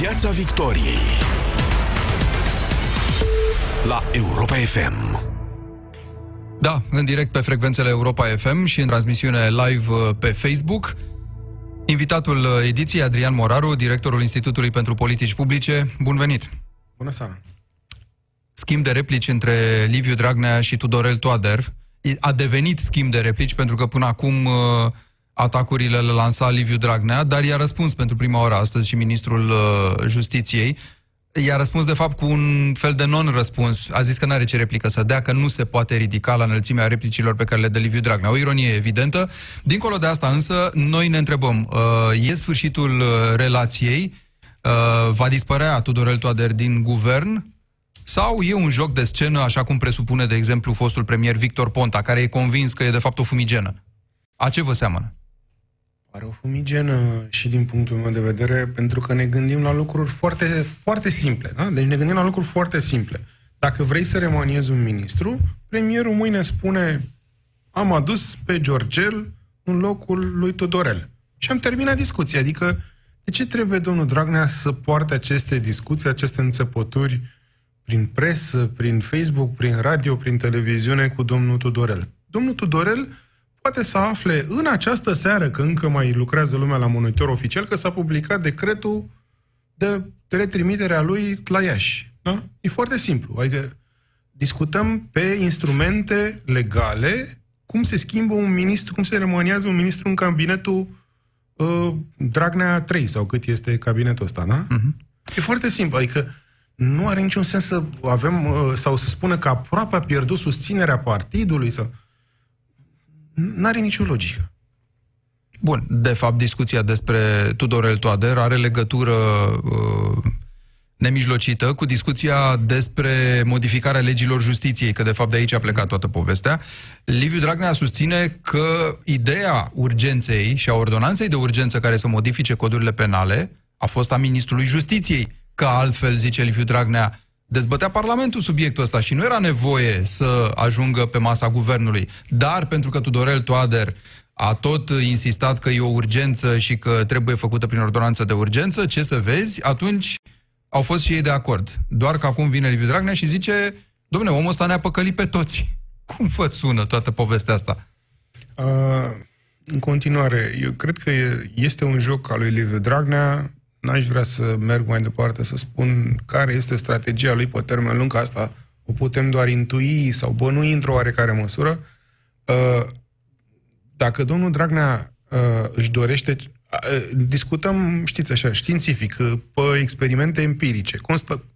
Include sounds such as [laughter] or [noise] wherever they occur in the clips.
Piața Victoriei la Europa FM. Da, în direct pe frecvențele Europa FM și în transmisiune live uh, pe Facebook. Invitatul uh, ediției, Adrian Moraru, directorul Institutului pentru Politici Publice. Bun venit! Bună seara! Schimb de replici între Liviu Dragnea și Tudorel Toader. A devenit schimb de replici pentru că până acum uh, atacurile le lansa Liviu Dragnea, dar i-a răspuns pentru prima oară astăzi și ministrul Justiției i-a răspuns de fapt cu un fel de non-răspuns. A zis că nu are ce replică să dea, că nu se poate ridica la înălțimea replicilor pe care le dă Liviu Dragnea. O ironie evidentă. Dincolo de asta însă, noi ne întrebăm, uh, e sfârșitul uh, relației? Uh, va dispărea Tudorel Toader din guvern? Sau e un joc de scenă, așa cum presupune, de exemplu, fostul premier Victor Ponta, care e convins că e de fapt o fumigenă? A ce vă seamănă? Pare o fumigenă și din punctul meu de vedere, pentru că ne gândim la lucruri foarte, foarte simple. Da? Deci ne gândim la lucruri foarte simple. Dacă vrei să remaniezi un ministru, premierul mâine spune am adus pe Georgel în locul lui Tudorel. Și am terminat discuția. Adică, de ce trebuie domnul Dragnea să poarte aceste discuții, aceste înțepături prin presă, prin Facebook, prin radio, prin televiziune cu domnul Tudorel? Domnul Tudorel poate să afle în această seară, că încă mai lucrează lumea la monitor oficial, că s-a publicat decretul de retrimitere a lui la Iași. Da? E foarte simplu. Adică discutăm pe instrumente legale cum se schimbă un ministru, cum se remaniază un ministru în cabinetul uh, Dragnea 3 sau cât este cabinetul ăsta, da? Uh-huh. E foarte simplu. Adică nu are niciun sens să avem uh, sau să spună că aproape a pierdut susținerea partidului sau n-are nicio logică. Bun, de fapt, discuția despre Tudorel Toader are legătură uh, nemijlocită cu discuția despre modificarea legilor justiției, că de fapt de aici a plecat toată povestea. Liviu Dragnea susține că ideea urgenței și a ordonanței de urgență care să modifice codurile penale a fost a Ministrului Justiției, că altfel, zice Liviu Dragnea, dezbătea Parlamentul subiectul ăsta și nu era nevoie să ajungă pe masa guvernului. Dar pentru că Tudorel Toader a tot insistat că e o urgență și că trebuie făcută prin ordonanță de urgență, ce să vezi, atunci au fost și ei de acord. Doar că acum vine Liviu Dragnea și zice, domnule, omul ăsta ne-a păcălit pe toți. [laughs] Cum vă sună toată povestea asta? Uh, în continuare, eu cred că este un joc al lui Liviu Dragnea n-aș vrea să merg mai departe să spun care este strategia lui pe termen lung, asta o putem doar intui sau bănui într-o oarecare măsură. Uh, dacă domnul Dragnea uh, își dorește uh, discutăm, știți așa, științific, pe experimente empirice,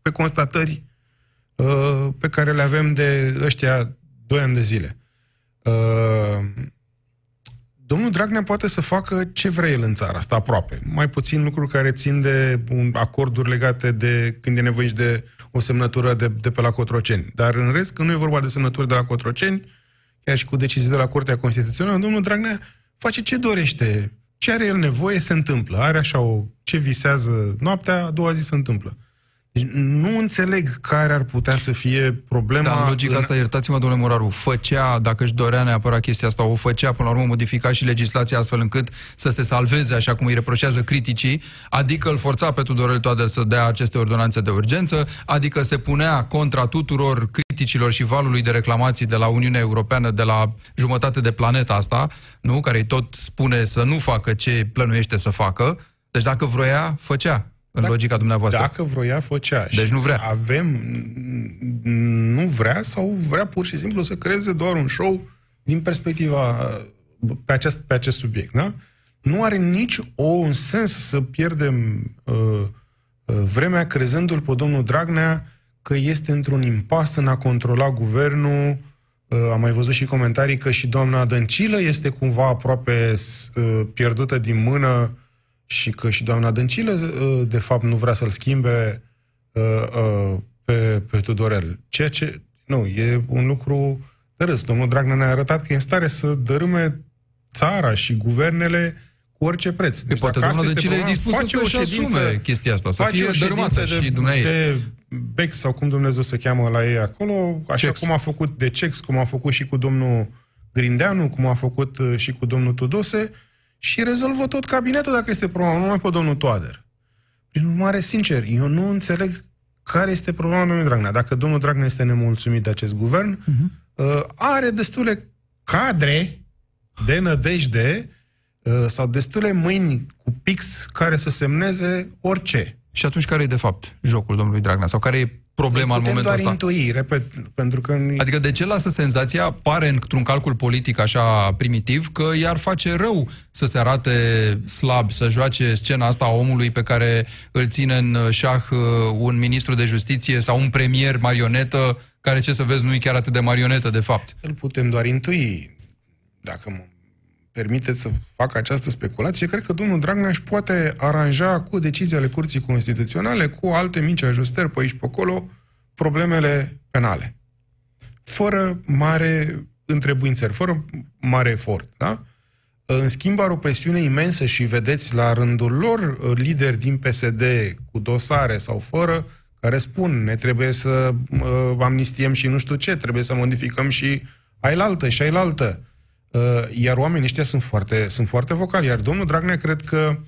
pe constatări pe care le avem de ăștia doi ani de zile domnul Dragnea poate să facă ce vrea el în țara asta, aproape. Mai puțin lucruri care țin de un, acorduri legate de când e nevoie și de o semnătură de, de pe la Cotroceni. Dar în rest, când nu e vorba de semnături de la Cotroceni, chiar și cu decizii de la Curtea Constituțională, domnul Dragnea face ce dorește. Ce are el nevoie, se întâmplă. Are așa o... ce visează noaptea, a doua zi se întâmplă. Deci nu înțeleg care ar putea să fie problema... Da, în logica în... asta, iertați-mă, domnule Moraru, făcea, dacă își dorea neapărat chestia asta, o făcea, până la urmă modifica și legislația astfel încât să se salveze, așa cum îi reproșează criticii, adică îl forța pe Tudorel Toader să dea aceste ordonanțe de urgență, adică se punea contra tuturor criticilor și valului de reclamații de la Uniunea Europeană, de la jumătate de planeta asta, nu? care îi tot spune să nu facă ce plănuiește să facă. Deci dacă vroia, făcea în dacă, logica dumneavoastră. Dacă vroia, făcea. Deci nu vrea. Avem, nu vrea sau vrea pur și simplu să creeze doar un show din perspectiva pe acest, pe acest subiect, da? Nu are nici o un sens să pierdem uh, uh, vremea crezându-l pe domnul Dragnea că este într-un impas în a controla guvernul. Uh, am mai văzut și comentarii că și doamna Dăncilă este cumva aproape uh, pierdută din mână și că și doamna Dăncilă, uh, de fapt, nu vrea să-l schimbe uh, uh, pe, pe Tudorel. Ceea ce, nu, e un lucru de râs. Domnul Dragnea ne-a arătat că e în stare să dărâme țara și guvernele cu orice preț. Deci, poate doamna Dăncilă e dispusă să-și asume chestia asta, să fie dărâmată și dumneavoastră. De Bex sau cum Dumnezeu se cheamă la ei acolo, așa Cex. cum a făcut de Cex, cum a făcut și cu domnul Grindeanu, cum a făcut și cu domnul Tudose, și rezolvă tot cabinetul dacă este problema, numai pe domnul Toader. Prin urmare, sincer, eu nu înțeleg care este problema domnului Dragnea. Dacă domnul Dragnea este nemulțumit de acest guvern, uh-huh. are destule cadre de nădejde uh, sau destule mâini cu pix care să semneze orice. Și atunci care e de fapt jocul domnului Dragnea? Sau care e problema în momentul doar ăsta? intui, repet, pentru că... Adică de ce lasă senzația, pare într-un calcul politic așa primitiv, că i-ar face rău să se arate slab, să joace scena asta a omului pe care îl ține în șah uh, un ministru de justiție sau un premier marionetă, care, ce să vezi, nu e chiar atât de marionetă, de fapt. Îl putem doar intui. Dacă mă permiteți să fac această speculație, cred că domnul Dragnea își poate aranja cu decizia ale Curții Constituționale, cu alte mici ajustări pe aici pe acolo, problemele penale. Fără mare întrebuințări, fără mare efort. Da? În schimb, are o presiune imensă și vedeți la rândul lor lideri din PSD cu dosare sau fără, care spun ne trebuie să uh, amnistiem și nu știu ce, trebuie să modificăm și ailaltă și ailaltă. Uh, iar oamenii ăștia sunt foarte, sunt foarte vocali. Iar domnul Dragnea cred că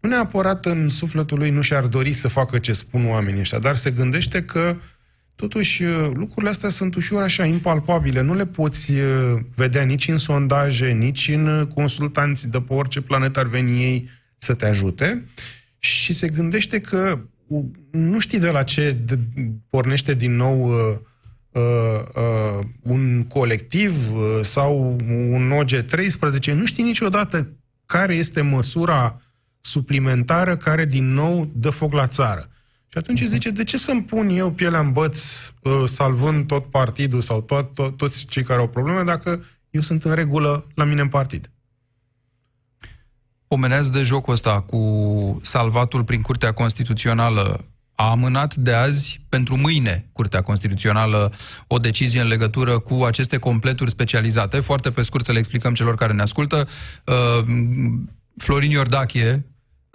nu neapărat în sufletul lui nu și-ar dori să facă ce spun oamenii ăștia, dar se gândește că totuși uh, lucrurile astea sunt ușor așa impalpabile. Nu le poți uh, vedea nici în sondaje, nici în consultanți de pe orice planetă ar veni ei să te ajute. Și se gândește că nu știi de la ce de, pornește din nou uh, uh, uh, un colectiv uh, sau un OG13, nu știi niciodată care este măsura suplimentară care din nou dă foc la țară. Și atunci zice, de ce să-mi pun eu pielea în băț uh, salvând tot partidul sau tot, tot, toți cei care au probleme dacă eu sunt în regulă la mine în partid? Pomeneați de jocul ăsta cu salvatul prin Curtea Constituțională a amânat de azi pentru mâine Curtea Constituțională o decizie în legătură cu aceste completuri specializate. Foarte pe scurt să le explicăm celor care ne ascultă. Uh, Florin Iordache,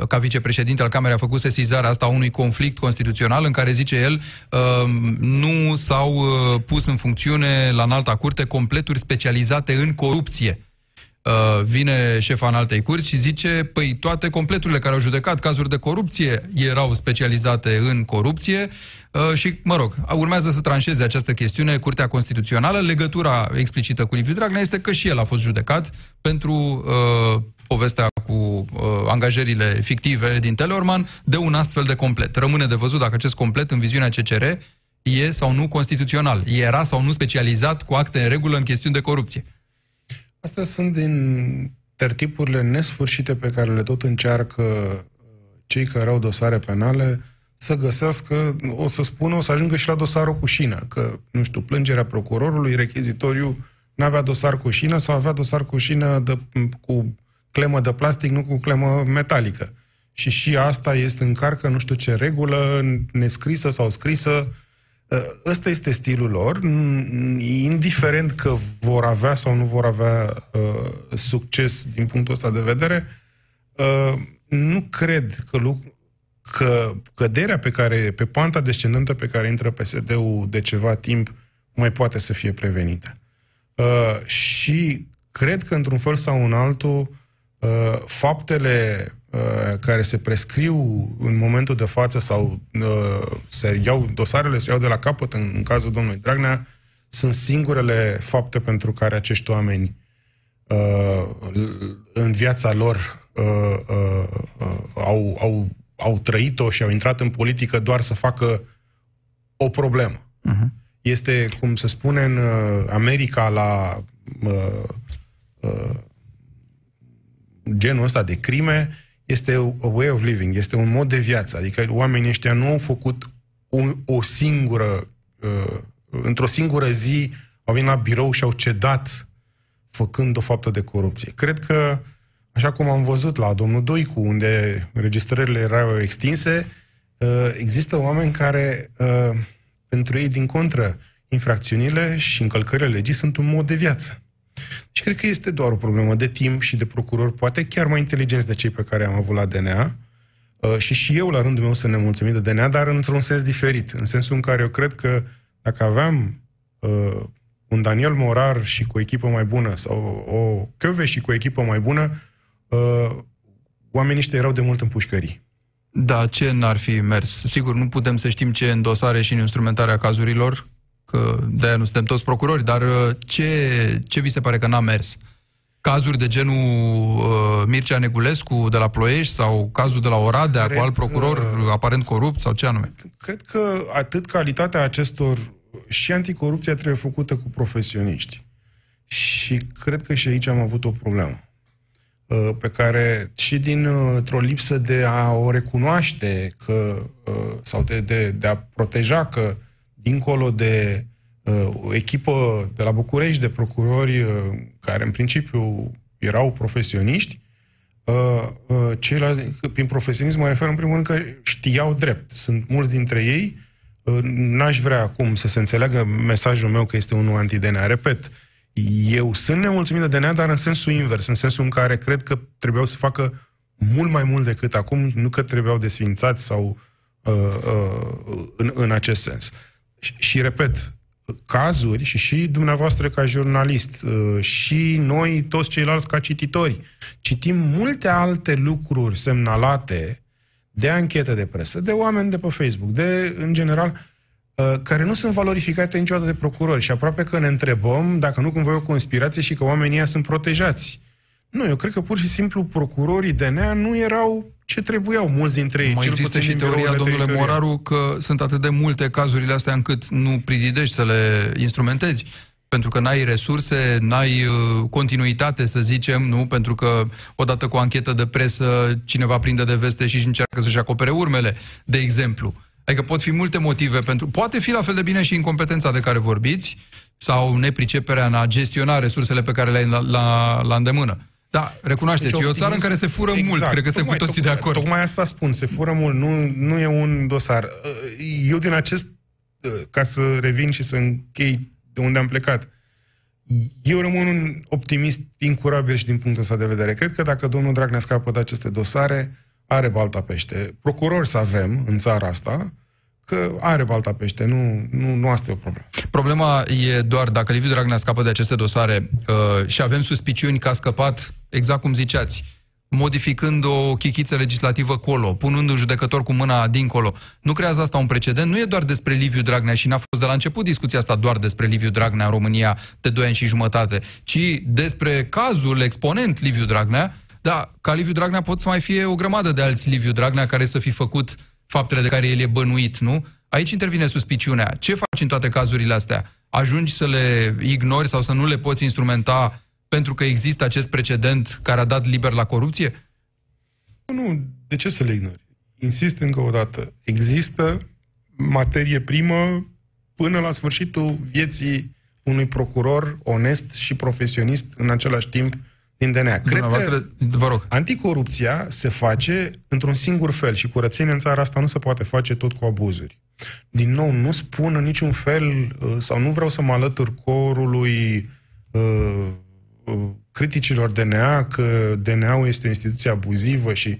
ca vicepreședinte al Camerei, a făcut sesizarea asta a unui conflict constituțional în care, zice el, uh, nu s-au uh, pus în funcțiune la înalta curte completuri specializate în corupție. Uh, vine șefa în altei curți și zice, păi toate completurile care au judecat cazuri de corupție erau specializate în corupție uh, și, mă rog, urmează să tranșeze această chestiune Curtea Constituțională. Legătura explicită cu Liviu Dragnea este că și el a fost judecat pentru uh, povestea cu uh, angajările fictive din Teleorman de un astfel de complet. Rămâne de văzut dacă acest complet în viziunea CCR e sau nu constituțional, era sau nu specializat cu acte în regulă în chestiuni de corupție. Astea sunt din tertipurile nesfârșite pe care le tot încearcă uh, cei care au dosare penale să găsească, o să spună, o să ajungă și la dosarul cu șină, că, nu știu, plângerea procurorului, rechizitoriu, n-avea dosar cu șină sau avea dosar cu șină de, cu clemă de plastic, nu cu clemă metalică. Și și asta este încarcă nu știu ce regulă, nescrisă sau scrisă, Uh, ăsta este stilul lor, indiferent că vor avea sau nu vor avea uh, succes din punctul ăsta de vedere, uh, nu cred că, lu- că căderea pe care, pe panta descendentă pe care intră PSD-ul de ceva timp mai poate să fie prevenită. Uh, și cred că, într-un fel sau în altul, uh, faptele Uh, care se prescriu în momentul de față sau uh, se iau, dosarele se iau de la capăt în, în cazul domnului Dragnea, sunt singurele fapte pentru care acești oameni uh, în viața lor uh, uh, uh, au, au, au trăit-o și au intrat în politică doar să facă o problemă. Uh-huh. Este, cum se spune în uh, America, la uh, uh, genul ăsta de crime, este a way of living, este un mod de viață. Adică oamenii ăștia nu au făcut o, o singură, uh, într-o singură zi, au venit la birou și au cedat făcând o faptă de corupție. Cred că, așa cum am văzut la domnul Doicu, unde registrările erau extinse, uh, există oameni care, uh, pentru ei, din contră, infracțiunile și încălcările legii sunt un mod de viață. Și cred că este doar o problemă de timp și de procuror, poate chiar mai inteligenți de cei pe care am avut la DNA. Uh, și și eu, la rândul meu, să ne mulțumim de DNA, dar într-un sens diferit. În sensul în care eu cred că dacă aveam uh, un Daniel Morar și cu o echipă mai bună sau o Căve și cu o echipă mai bună, uh, oamenii ăștia erau de mult în pușcării. Da, ce n-ar fi mers? Sigur, nu putem să știm ce în dosare și în instrumentarea cazurilor, că de-aia nu suntem toți procurori, dar uh, ce, ce vi se pare că n-a mers? Cazuri de genul uh, Mircea Negulescu de la Ploiești sau cazul de la Oradea Cred cu alt procuror că... aparent corupt sau ce anume? Cred că atât calitatea acestor și anticorupția trebuie făcută cu profesioniști. Și cred că și aici am avut o problemă uh, pe care și dintr-o lipsă de a o recunoaște că, uh, sau de, de, de a proteja că dincolo de uh, o echipă de la București de procurori care în principiu erau profesioniști, ceilalți, prin profesionism mă refer în primul rând că știau drept. Sunt mulți dintre ei, n-aș vrea acum să se înțeleagă mesajul meu că este unul anti-DNA. Repet, eu sunt nemulțumit de DNA, dar în sensul invers, în sensul în care cred că trebuiau să facă mult mai mult decât acum, nu că trebuiau desfințați sau uh, uh, în, în acest sens. Și, și repet, cazuri și și dumneavoastră ca jurnalist uh, și noi toți ceilalți ca cititori citim multe alte lucruri semnalate de anchete de presă, de oameni de pe Facebook, de, în general, Uh, care nu sunt valorificate niciodată de procurori și aproape că ne întrebăm dacă nu cumva e o conspirație și că oamenii sunt protejați. Nu, eu cred că pur și simplu procurorii DNA nu erau ce trebuiau mulți dintre ei. Mai există și teoria, domnule Moraru, că sunt atât de multe cazurile astea încât nu prididești să le instrumentezi pentru că n-ai resurse, n-ai uh, continuitate, să zicem, nu? Pentru că odată cu o anchetă de presă cineva prinde de veste și încearcă să-și acopere urmele, de exemplu. Adică pot fi multe motive pentru... Poate fi la fel de bine și incompetența de care vorbiți sau nepriceperea în a gestiona resursele pe care le ai la, la, la îndemână. Da, recunoașteți, deci, e o țară în care se fură exact, mult, cred că suntem cu toții tocmai, de acord. Tocmai asta spun, se fură mult, nu, nu e un dosar. Eu din acest, ca să revin și să închei de unde am plecat, eu rămân un optimist incurabil și din punctul ăsta de vedere. Cred că dacă domnul Dragnea scapă de aceste dosare, are balta pește. Procurori să avem în țara asta, că are balta pește, nu, nu, nu asta e o problemă. Problema e doar dacă Liviu Dragnea scapă de aceste dosare uh, și avem suspiciuni că a scăpat, exact cum ziceați, modificând o chichiță legislativă colo, punând un judecător cu mâna dincolo. Nu creează asta un precedent? Nu e doar despre Liviu Dragnea și n-a fost de la început discuția asta doar despre Liviu Dragnea în România de 2 ani și jumătate, ci despre cazul exponent Liviu Dragnea, da, ca Liviu Dragnea pot să mai fie o grămadă de alți Liviu Dragnea care să fi făcut faptele de care el e bănuit, nu? Aici intervine suspiciunea. Ce faci în toate cazurile astea? Ajungi să le ignori sau să nu le poți instrumenta pentru că există acest precedent care a dat liber la corupție? Nu, de ce să le ignori? Insist încă o dată. Există materie primă până la sfârșitul vieții unui procuror onest și profesionist în același timp din DNA. Cred că vă rog. anticorupția se face într-un singur fel și curățenia în țara asta nu se poate face tot cu abuzuri. Din nou, nu spun în niciun fel uh, sau nu vreau să mă alătur corului uh, uh, criticilor DNA că DNA-ul este o instituție abuzivă și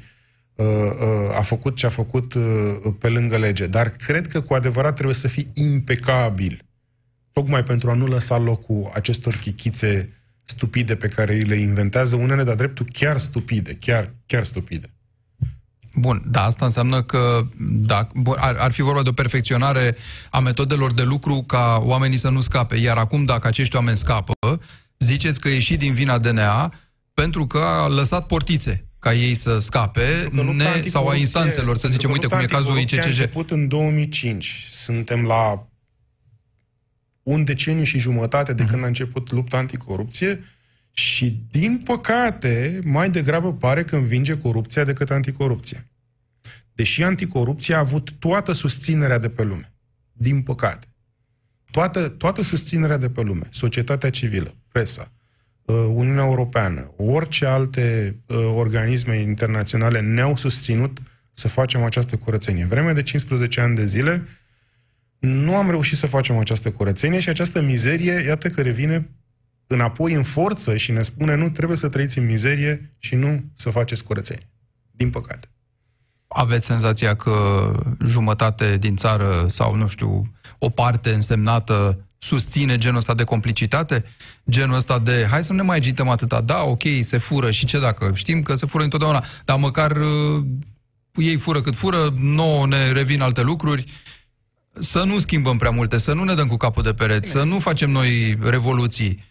uh, uh, a făcut ce a făcut uh, pe lângă lege. Dar cred că cu adevărat trebuie să fii impecabil tocmai pentru a nu lăsa locul acestor chichițe stupide pe care îi le inventează unele, dar dreptul chiar stupide, chiar, chiar stupide. Bun, da, asta înseamnă că da, ar, ar fi vorba de o perfecționare a metodelor de lucru ca oamenii să nu scape. Iar acum, dacă acești oameni scapă, ziceți că ieși din vina DNA pentru că a lăsat portițe ca ei să scape, ne, sau a instanțelor, să zicem, uite cum e cazul ICCG. a început în 2005. Suntem la un deceniu și jumătate de când a început lupta anticorupție și, din păcate, mai degrabă pare că învinge corupția decât anticorupția. Deși anticorupția a avut toată susținerea de pe lume. Din păcate. Toată, toată susținerea de pe lume. Societatea civilă, presa, uh, Uniunea Europeană, orice alte uh, organisme internaționale ne-au susținut să facem această curățenie. Vreme de 15 ani de zile, nu am reușit să facem această curățenie și această mizerie, iată că revine înapoi în forță și ne spune nu trebuie să trăiți în mizerie și nu să faceți curățenie. Din păcate. Aveți senzația că jumătate din țară sau, nu știu, o parte însemnată susține genul ăsta de complicitate? Genul ăsta de, hai să nu ne mai agităm atâta, da, ok, se fură și ce dacă? Știm că se fură întotdeauna, dar măcar ei fură cât fură, nouă ne revin alte lucruri, să nu schimbăm prea multe, să nu ne dăm cu capul de pereți, să nu facem noi revoluții.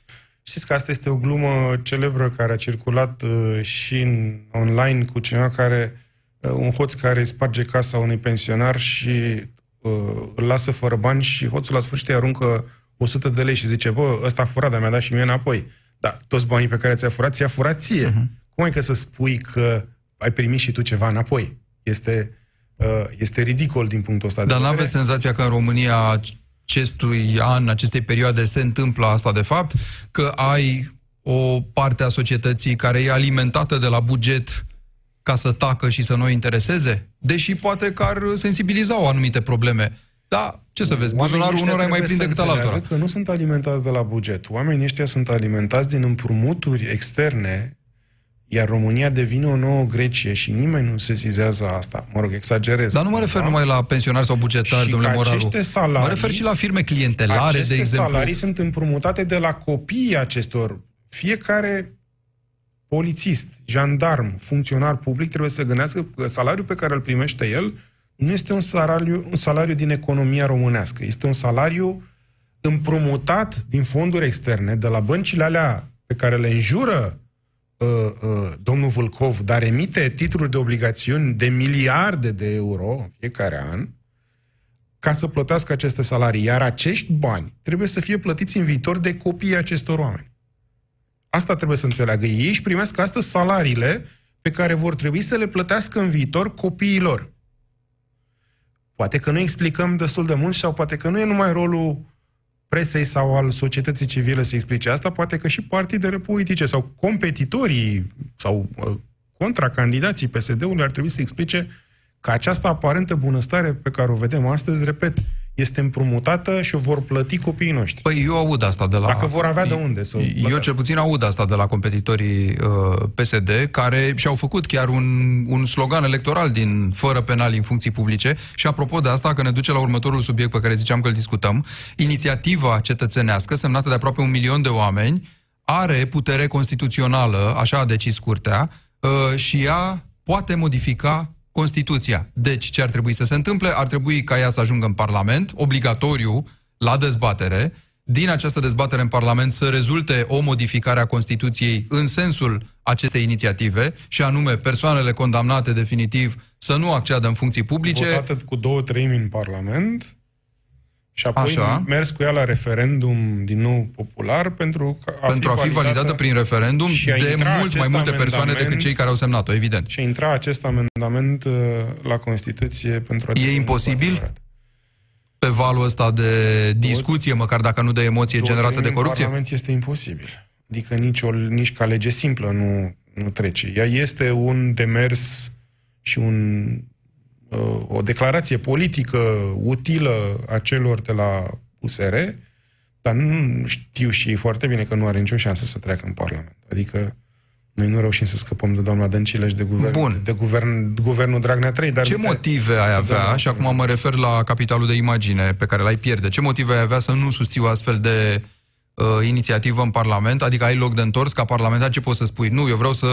Știți că asta este o glumă celebră care a circulat uh, și în online cu cineva care, uh, un hoț care sparge casa unui pensionar și uh, îl lasă fără bani și hoțul la sfârșit îi aruncă 100 de lei și zice, bă, ăsta a furat, dar mi-a dat și mie înapoi. Da, toți banii pe care ți-a furat, ți-a furat ție. Uh-huh. Cum e că să spui că ai primit și tu ceva înapoi? Este, uh, este ridicol din punctul ăsta Dar nu aveți senzația că în România acestui an, acestei perioade se întâmplă asta de fapt, că ai o parte a societății care e alimentată de la buget ca să tacă și să nu o intereseze? Deși poate că ar sensibiliza o anumite probleme. Da, ce să vezi, buzunarul unora e mai plin decât al altora. că nu sunt alimentați de la buget. Oamenii ăștia sunt alimentați din împrumuturi externe iar România devine o nouă Grecie și nimeni nu se sizează asta. Mă rog, exagerez. Dar nu mă refer da? numai la pensionari sau bugetari, domnule Moralu. Salarii, mă refer și la firme clientelare, de exemplu. salarii sunt împrumutate de la copiii acestor. Fiecare polițist, jandarm, funcționar public trebuie să gândească că salariul pe care îl primește el nu este un salariu, un salariu din economia românească. Este un salariu împrumutat din fonduri externe, de la băncile alea pe care le înjură uh, uh, domnul Vâlcov, dar emite titluri de obligațiuni de miliarde de euro în fiecare an, ca să plătească aceste salarii. Iar acești bani trebuie să fie plătiți în viitor de copiii acestor oameni. Asta trebuie să înțeleagă. Ei își primesc astăzi salariile pe care vor trebui să le plătească în viitor copiilor. Poate că nu explicăm destul de mult sau poate că nu e numai rolul presei sau al societății civile să explice asta, poate că și partidele politice sau competitorii sau uh, contracandidații PSD-ului ar trebui să explice că această aparentă bunăstare pe care o vedem astăzi, repet, este împrumutată și o vor plăti copiii noștri. Păi eu aud asta de la... Dacă vor avea de unde să... Eu cel puțin aud asta de la competitorii uh, PSD, care și-au făcut chiar un, un slogan electoral din fără penali în funcții publice și apropo de asta, că ne duce la următorul subiect pe care ziceam că îl discutăm, inițiativa cetățenească, semnată de aproape un milion de oameni, are putere constituțională, așa a decis curtea, uh, și ea poate modifica Constituția. Deci, ce ar trebui să se întâmple? Ar trebui ca ea să ajungă în Parlament, obligatoriu, la dezbatere, din această dezbatere în Parlament să rezulte o modificare a Constituției în sensul acestei inițiative, și anume persoanele condamnate definitiv să nu acceadă în funcții publice. Votată cu două treimi în Parlament și apoi Așa. mers cu ea la referendum din nou popular pentru a pentru fi a fi validată prin referendum de mult mai multe persoane decât cei care au semnat-o, evident. Și intra acest amendament uh, la Constituție pentru a... E imposibil? Pe valul ăsta de discuție, măcar dacă nu de emoție generată de corupție? Parlament este imposibil. Adică nici, o, nici ca lege simplă nu, nu trece. Ea este un demers și un o declarație politică utilă a celor de la USR, dar nu știu și foarte bine că nu are nicio șansă să treacă în Parlament. Adică noi nu reușim să scăpăm de doamna Dăncilă și de, guvern, Bun. de guvern, guvernul Dragnea 3. Dar ce motive ai avea, și acum mă refer la capitalul de imagine pe care l-ai pierde, ce motive ai avea să nu susții o astfel de uh, inițiativă în Parlament? Adică ai loc de întors ca parlamentar, ce poți să spui? Nu, eu vreau să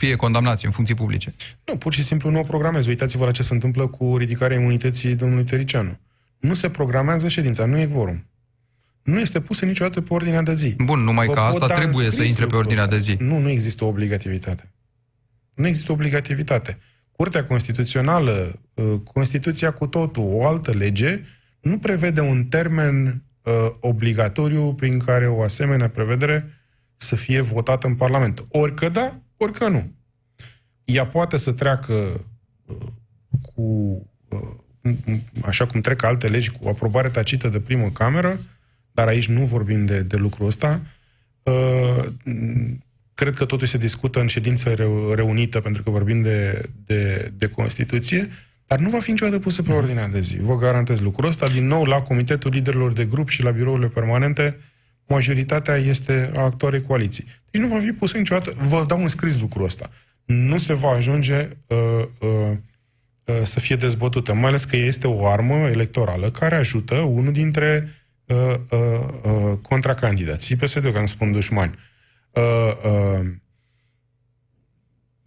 fie condamnați în funcții publice. Nu, pur și simplu nu o programez. Uitați-vă la ce se întâmplă cu ridicarea imunității domnului Tericianu. Nu se programează ședința, nu e quorum. Nu este pusă niciodată pe ordinea de zi. Bun, numai că asta trebuie să intre pe ordinea de zi. Nu, nu există obligativitate. Nu există obligativitate. Curtea Constituțională, uh, Constituția cu totul, o altă lege, nu prevede un termen uh, obligatoriu prin care o asemenea prevedere să fie votată în Parlament. Orică da, orică nu. Ea poate să treacă uh, cu, uh, așa cum trec alte legi, cu aprobare tacită de primă cameră, dar aici nu vorbim de, de lucrul ăsta. Uh, cred că totul se discută în ședință reunită, pentru că vorbim de, de, de Constituție, dar nu va fi niciodată pusă pe ordinea de zi. Vă garantez lucrul ăsta. Din nou, la Comitetul Liderilor de Grup și la birourile permanente, majoritatea este a actualei coaliții. Deci nu va fi pusă niciodată, vă dau un scris lucrul ăsta. Nu se va ajunge uh, uh, uh, să fie dezbătută, mai ales că este o armă electorală care ajută unul dintre uh, uh, uh, contracandidații PSD, că nu spun dușmani. Uh, uh,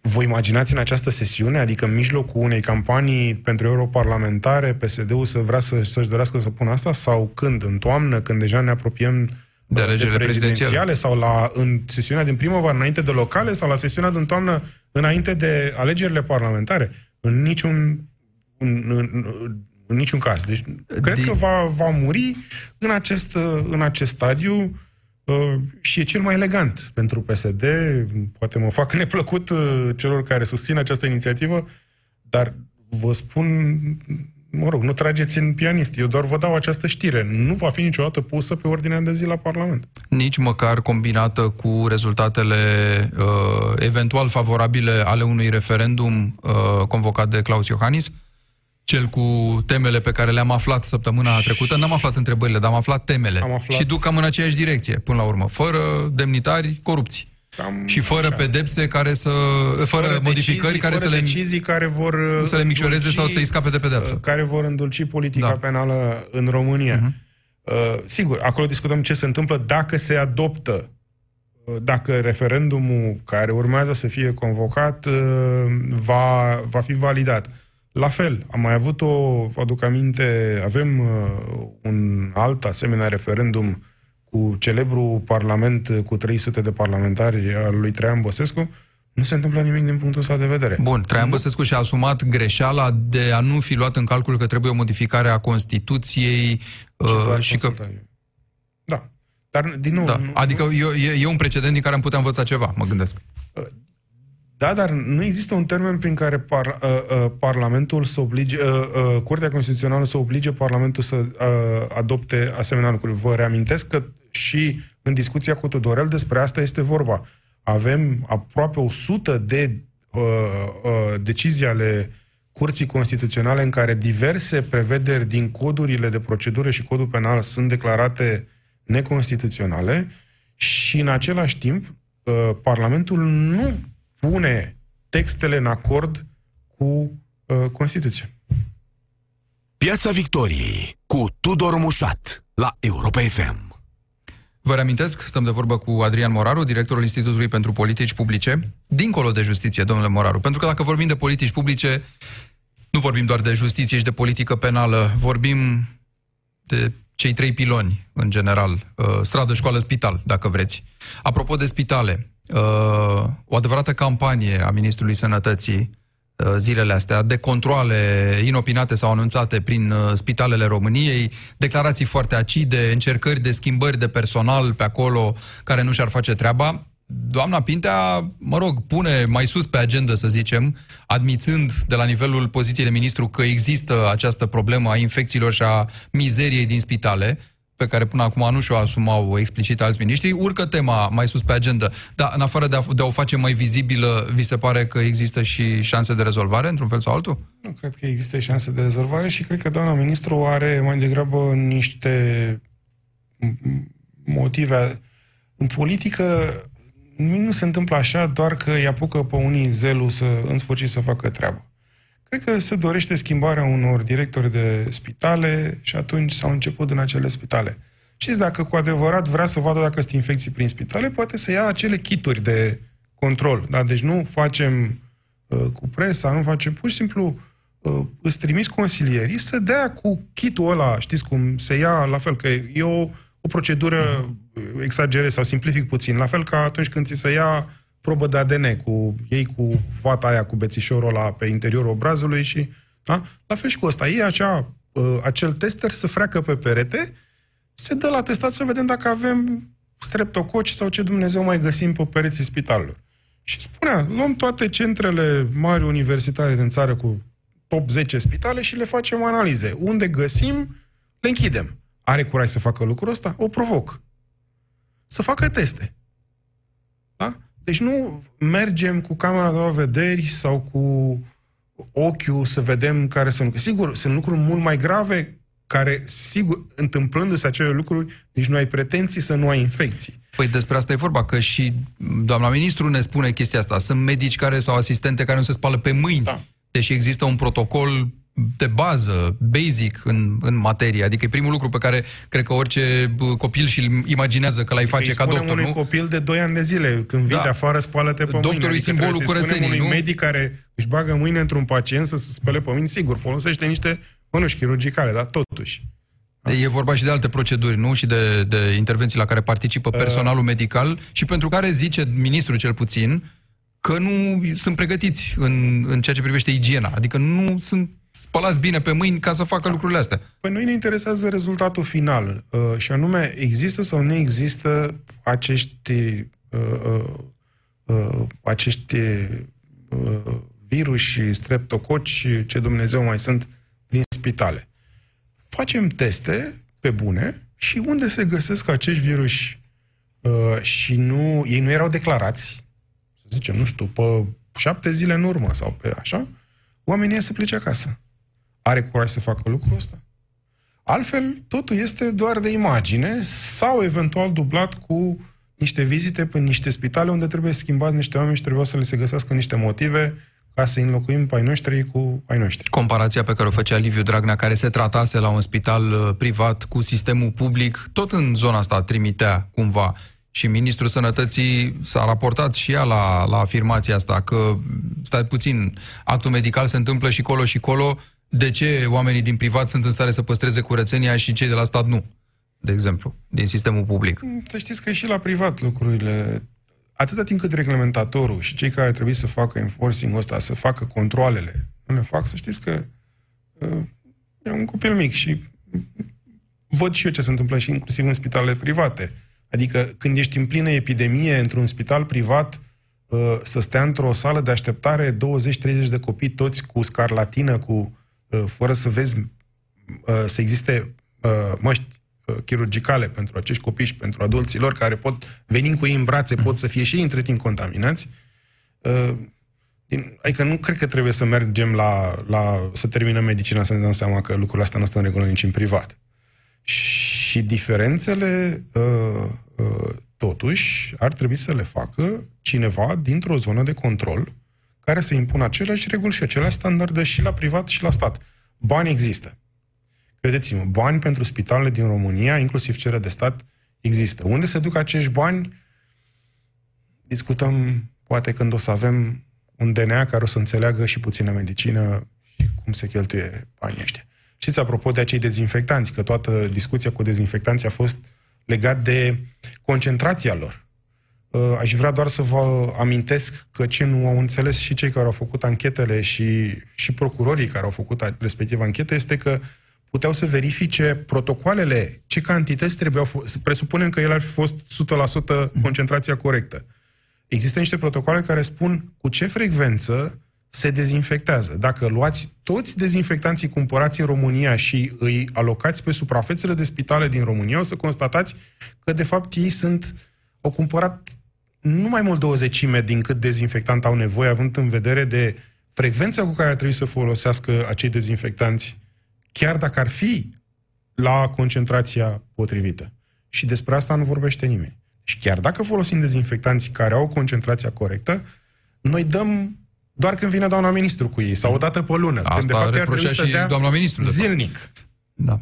vă imaginați în această sesiune, adică în mijlocul unei campanii pentru europarlamentare, PSD-ul să vrea să, să-și dorească să pună asta, sau când? În toamnă, când deja ne apropiem de alegerile de prezidențiale, sau la, în sesiunea din primăvară, înainte de locale, sau la sesiunea din toamnă, înainte de alegerile parlamentare? În niciun, în, în, în niciun caz. Deci, cred din... că va, va muri în acest, în acest stadiu Uh, și e cel mai elegant pentru PSD. Poate mă fac [laughs] neplăcut uh, celor care susțin această inițiativă, dar vă spun, mă rog, nu trageți în pianist. Eu doar vă dau această știre. Nu va fi niciodată pusă pe ordinea de zi la Parlament. Nici măcar combinată cu rezultatele uh, eventual favorabile ale unui referendum uh, convocat de Claus Iohannis? cel cu temele pe care le-am aflat săptămâna trecută. N-am aflat întrebările, dar am aflat temele. Am aflat... Și duc cam în aceeași direcție, până la urmă. Fără demnitari corupți. Cam și fără așa. pedepse care să... Fără, fără modificări decizii, care fără să le... decizii care vor... Să le micșoreze sau să-i scape de pedepsă. Care vor îndulci politica da. penală în România. Uh-huh. Uh, sigur, acolo discutăm ce se întâmplă dacă se adoptă uh, dacă referendumul care urmează să fie convocat uh, va, va fi validat. La fel, am mai avut o, aduc aminte, avem uh, un alt asemenea referendum cu celebru parlament cu 300 de parlamentari al lui Traian Băsescu, nu se întâmplă nimic din punctul ăsta de vedere. Bun, Traian Băsescu și-a asumat greșeala de a nu fi luat în calcul că trebuie o modificare a Constituției uh, și că... Da. Dar, din nou... Da. Nu, adică e, e un precedent din care am putea învăța ceva, mă gândesc. Uh, da, dar nu există un termen prin care par, uh, uh, Parlamentul să oblige, uh, uh, Curtea Constituțională să oblige Parlamentul să uh, adopte asemenea lucruri. Vă reamintesc că și în discuția cu Tudorel despre asta este vorba. Avem aproape 100 de uh, uh, decizii ale Curții Constituționale în care diverse prevederi din codurile de procedură și codul penal sunt declarate neconstituționale și în același timp uh, Parlamentul nu pune textele în acord cu uh, Constituția. Piața Victoriei cu Tudor Mușat la Europa FM. Vă reamintesc, stăm de vorbă cu Adrian Moraru, directorul Institutului pentru Politici Publice, dincolo de justiție, domnule Moraru. Pentru că dacă vorbim de politici publice, nu vorbim doar de justiție și de politică penală, vorbim de cei trei piloni, în general, uh, stradă, școală, spital, dacă vreți. Apropo de spitale, uh, o adevărată campanie a Ministrului Sănătății uh, zilele astea de controle inopinate sau anunțate prin uh, spitalele României, declarații foarte acide, încercări de schimbări de personal pe acolo care nu și-ar face treaba. Doamna Pintea, mă rog, pune mai sus pe agenda, să zicem, admițând de la nivelul poziției de ministru că există această problemă a infecțiilor și a mizeriei din spitale, pe care până acum nu și-o asumau explicit alți miniștri, urcă tema mai sus pe agenda. Dar în afară de a, de a o face mai vizibilă, vi se pare că există și șanse de rezolvare, într-un fel sau altul? Nu cred că există șanse de rezolvare și cred că doamna ministru are mai degrabă niște motive. În politică nu se întâmplă așa doar că îi apucă pe unii zelul să în sfârșit să facă treabă. Cred că se dorește schimbarea unor directori de spitale și atunci s-au început în acele spitale. Și dacă cu adevărat vrea să vadă dacă sunt infecții prin spitale, poate să ia acele kituri de control. Da? Deci nu facem uh, cu presa, nu facem pur și simplu uh, îți trimis consilierii să dea cu kitul ăla, știți cum se ia, la fel că e o, o procedură, exagerez sau simplific puțin, la fel ca atunci când ți se ia probă de ADN cu ei cu fata aia cu bețișorul ăla pe interiorul obrazului și da? La fel și cu ăsta. E acea, uh, acel tester să freacă pe perete, se dă la testat să vedem dacă avem streptococi sau ce Dumnezeu mai găsim pe pereții spitalelor. Și spunea, luăm toate centrele mari universitare din țară cu top 10 spitale și le facem analize. Unde găsim, le închidem. Are curaj să facă lucrul ăsta? O provoc. Să facă teste. Da? Deci nu mergem cu camera de la vederi sau cu ochiul să vedem care sunt. Sigur, sunt lucruri mult mai grave care, sigur, întâmplându-se acele lucruri, nici nu ai pretenții să nu ai infecții. Păi despre asta e vorba, că și doamna ministru ne spune chestia asta. Sunt medici care sau asistente care nu se spală pe mâini, da. deși există un protocol de bază, basic în, în materie. Adică e primul lucru pe care cred că orice copil și-l imaginează că l-ai face ca doctor, unui nu? copil de 2 ani de zile, când vii da. de afară, spală-te pe Doctorul mâini. e simbolul curățenii, unui nu? medic care își bagă mâine într-un pacient să se spele pe mâini, sigur, folosește niște mânuși chirurgicale, dar totuși. E vorba și de alte proceduri, nu? Și de, de intervenții la care participă uh. personalul uh... medical și pentru care zice ministrul cel puțin că nu sunt pregătiți în, în ceea ce privește igiena. Adică nu sunt spălați bine pe mâini ca să facă lucrurile astea. Păi noi ne interesează rezultatul final. Uh, și anume, există sau nu există acești, uh, uh, uh, acești uh, virus și streptococi, ce Dumnezeu mai sunt, din spitale. Facem teste pe bune și unde se găsesc acești virus uh, și nu, ei nu erau declarați, să zicem, nu știu, pe șapte zile în urmă sau pe așa, oamenii să plece acasă. Are curaj să facă lucrul ăsta? Altfel, totul este doar de imagine sau eventual dublat cu niște vizite pe niște spitale unde trebuie schimbați niște oameni și trebuie să le se găsească niște motive ca să înlocuim pe ai noștri cu ai noștri. Comparația pe care o făcea Liviu Dragnea, care se tratase la un spital uh, privat cu sistemul public, tot în zona asta trimitea cumva. Și Ministrul Sănătății s-a raportat și ea la, la afirmația asta, că, stai puțin, actul medical se întâmplă și colo și colo, de ce oamenii din privat sunt în stare să păstreze curățenia și cei de la stat nu, de exemplu, din sistemul public? Să știți că și la privat lucrurile atâta timp cât reglementatorul și cei care trebuie să facă enforcing ăsta, să facă controlele, nu le fac, să știți că uh, e un copil mic și văd și eu ce se întâmplă și inclusiv în spitalele private. Adică când ești în plină epidemie într-un spital privat, uh, să stea într-o sală de așteptare 20-30 de copii, toți cu scarlatină, cu, uh, fără să vezi uh, să existe uh, măști Uh, chirurgicale pentru acești copii și pentru adulții lor, care pot veni cu ei în brațe, pot să fie și între timp contaminați. Uh, adică nu cred că trebuie să mergem la, la să terminăm medicina să ne dăm seama că lucrurile astea nu stau în regulă nici în privat. Și diferențele, uh, totuși, ar trebui să le facă cineva dintr-o zonă de control care să impună aceleași reguli și aceleași standarde și la privat și la stat. Bani există. Credeți-mă, bani pentru spitalele din România, inclusiv cele de stat, există. Unde se duc acești bani? Discutăm poate când o să avem un DNA care o să înțeleagă și puțină medicină și cum se cheltuie banii ăștia. Știți, apropo de acei dezinfectanți, că toată discuția cu dezinfectanții a fost legat de concentrația lor. Uh, aș vrea doar să vă amintesc că ce nu au înțeles și cei care au făcut anchetele și, și procurorii care au făcut respectiv anchetă este că puteau să verifice protocoalele, ce cantități trebuiau, să presupunem că el ar fi fost 100% concentrația corectă. Există niște protocoale care spun cu ce frecvență se dezinfectează. Dacă luați toți dezinfectanții cumpărați în România și îi alocați pe suprafețele de spitale din România, o să constatați că, de fapt, ei sunt, au cumpărat nu mai mult de o zecime din cât dezinfectant au nevoie, având în vedere de frecvența cu care ar trebui să folosească acei dezinfectanți chiar dacă ar fi la concentrația potrivită. Și despre asta nu vorbește nimeni. Și chiar dacă folosim dezinfectanți care au concentrația corectă, noi dăm doar când vine doamna ministru cu ei, sau o dată pe lună. Asta când de fapt ar trebui să dea doamna ministru, zilnic. Da.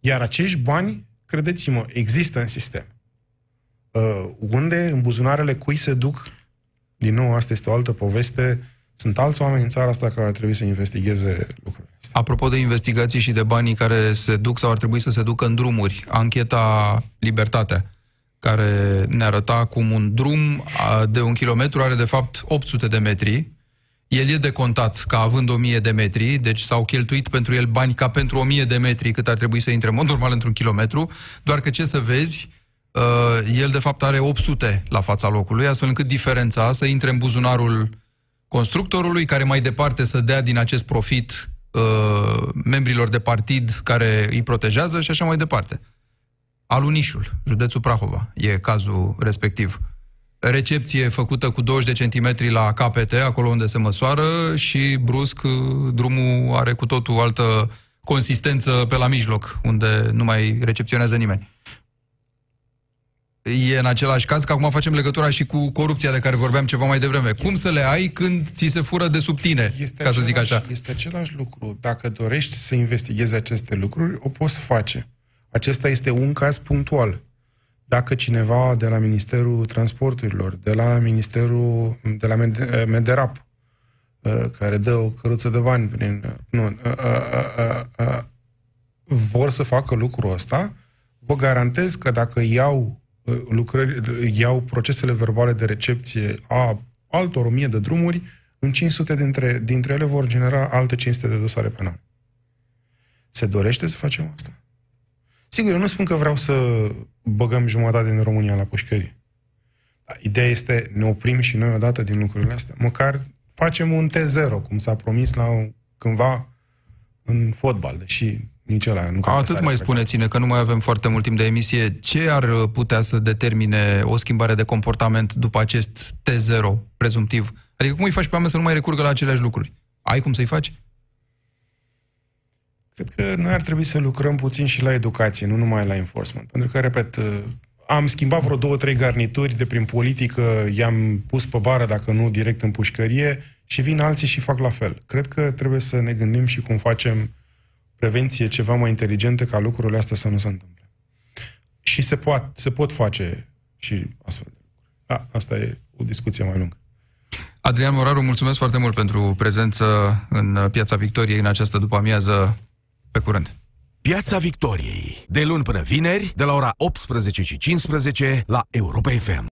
Iar acești bani, credeți-mă, există în sistem. Uh, unde, în buzunarele cui se duc, din nou, asta este o altă poveste, sunt alți oameni în țara asta care ar trebui să investigheze lucrurile astea. Apropo de investigații și de banii care se duc sau ar trebui să se ducă în drumuri, ancheta Libertatea, care ne arăta cum un drum de un kilometru are de fapt 800 de metri, el e decontat ca având 1000 de metri, deci s-au cheltuit pentru el bani ca pentru 1000 de metri cât ar trebui să intre în mod normal într-un kilometru, doar că ce să vezi, el de fapt are 800 la fața locului, astfel încât diferența să intre în buzunarul constructorului, care mai departe să dea din acest profit uh, membrilor de partid care îi protejează și așa mai departe. Alunișul, județul Prahova, e cazul respectiv. Recepție făcută cu 20 de centimetri la KPT, acolo unde se măsoară, și brusc uh, drumul are cu totul altă consistență pe la mijloc, unde nu mai recepționează nimeni. E în același caz, că acum facem legătura și cu corupția de care vorbeam ceva mai devreme. Este, Cum să le ai când ți se fură de sub tine, este ca să zic așa? Este același lucru. Dacă dorești să investighezi aceste lucruri, o poți face. Acesta este un caz punctual. Dacă cineva de la Ministerul Transporturilor, de la Ministerul, de la Mederap, uh, care dă o căruță de bani prin... Uh, nu, uh, vor să facă lucrul ăsta, vă garantez că dacă iau lucrări, iau procesele verbale de recepție a altor o mie de drumuri, în 500 dintre, dintre ele vor genera alte 500 de dosare penale. Se dorește să facem asta? Sigur, eu nu spun că vreau să băgăm jumătate din România la pușcărie. Ideea este, ne oprim și noi odată din lucrurile astea. Măcar facem un T0, cum s-a promis la cândva în fotbal, deși nici ăla nu Atât mai spuneți-ne că nu mai avem foarte mult timp de emisie. Ce ar putea să determine o schimbare de comportament după acest T0 prezumtiv? Adică cum îi faci pe oameni să nu mai recurgă la aceleași lucruri? Ai cum să-i faci? Cred că noi ar trebui să lucrăm puțin și la educație, nu numai la enforcement. Pentru că, repet, am schimbat vreo două, trei garnituri de prin politică, i-am pus pe bară, dacă nu direct în pușcărie, și vin alții și fac la fel. Cred că trebuie să ne gândim și cum facem prevenție ceva mai inteligentă ca lucrurile astea să nu se întâmple. Și se, poat, se pot face și astfel de lucruri. Da, asta e o discuție mai lungă. Adrian Moraru, mulțumesc foarte mult pentru prezență în Piața Victoriei în această după-amiază. Pe curând! Piața Victoriei, de luni până vineri, de la ora 18 și 15 la Europa FM.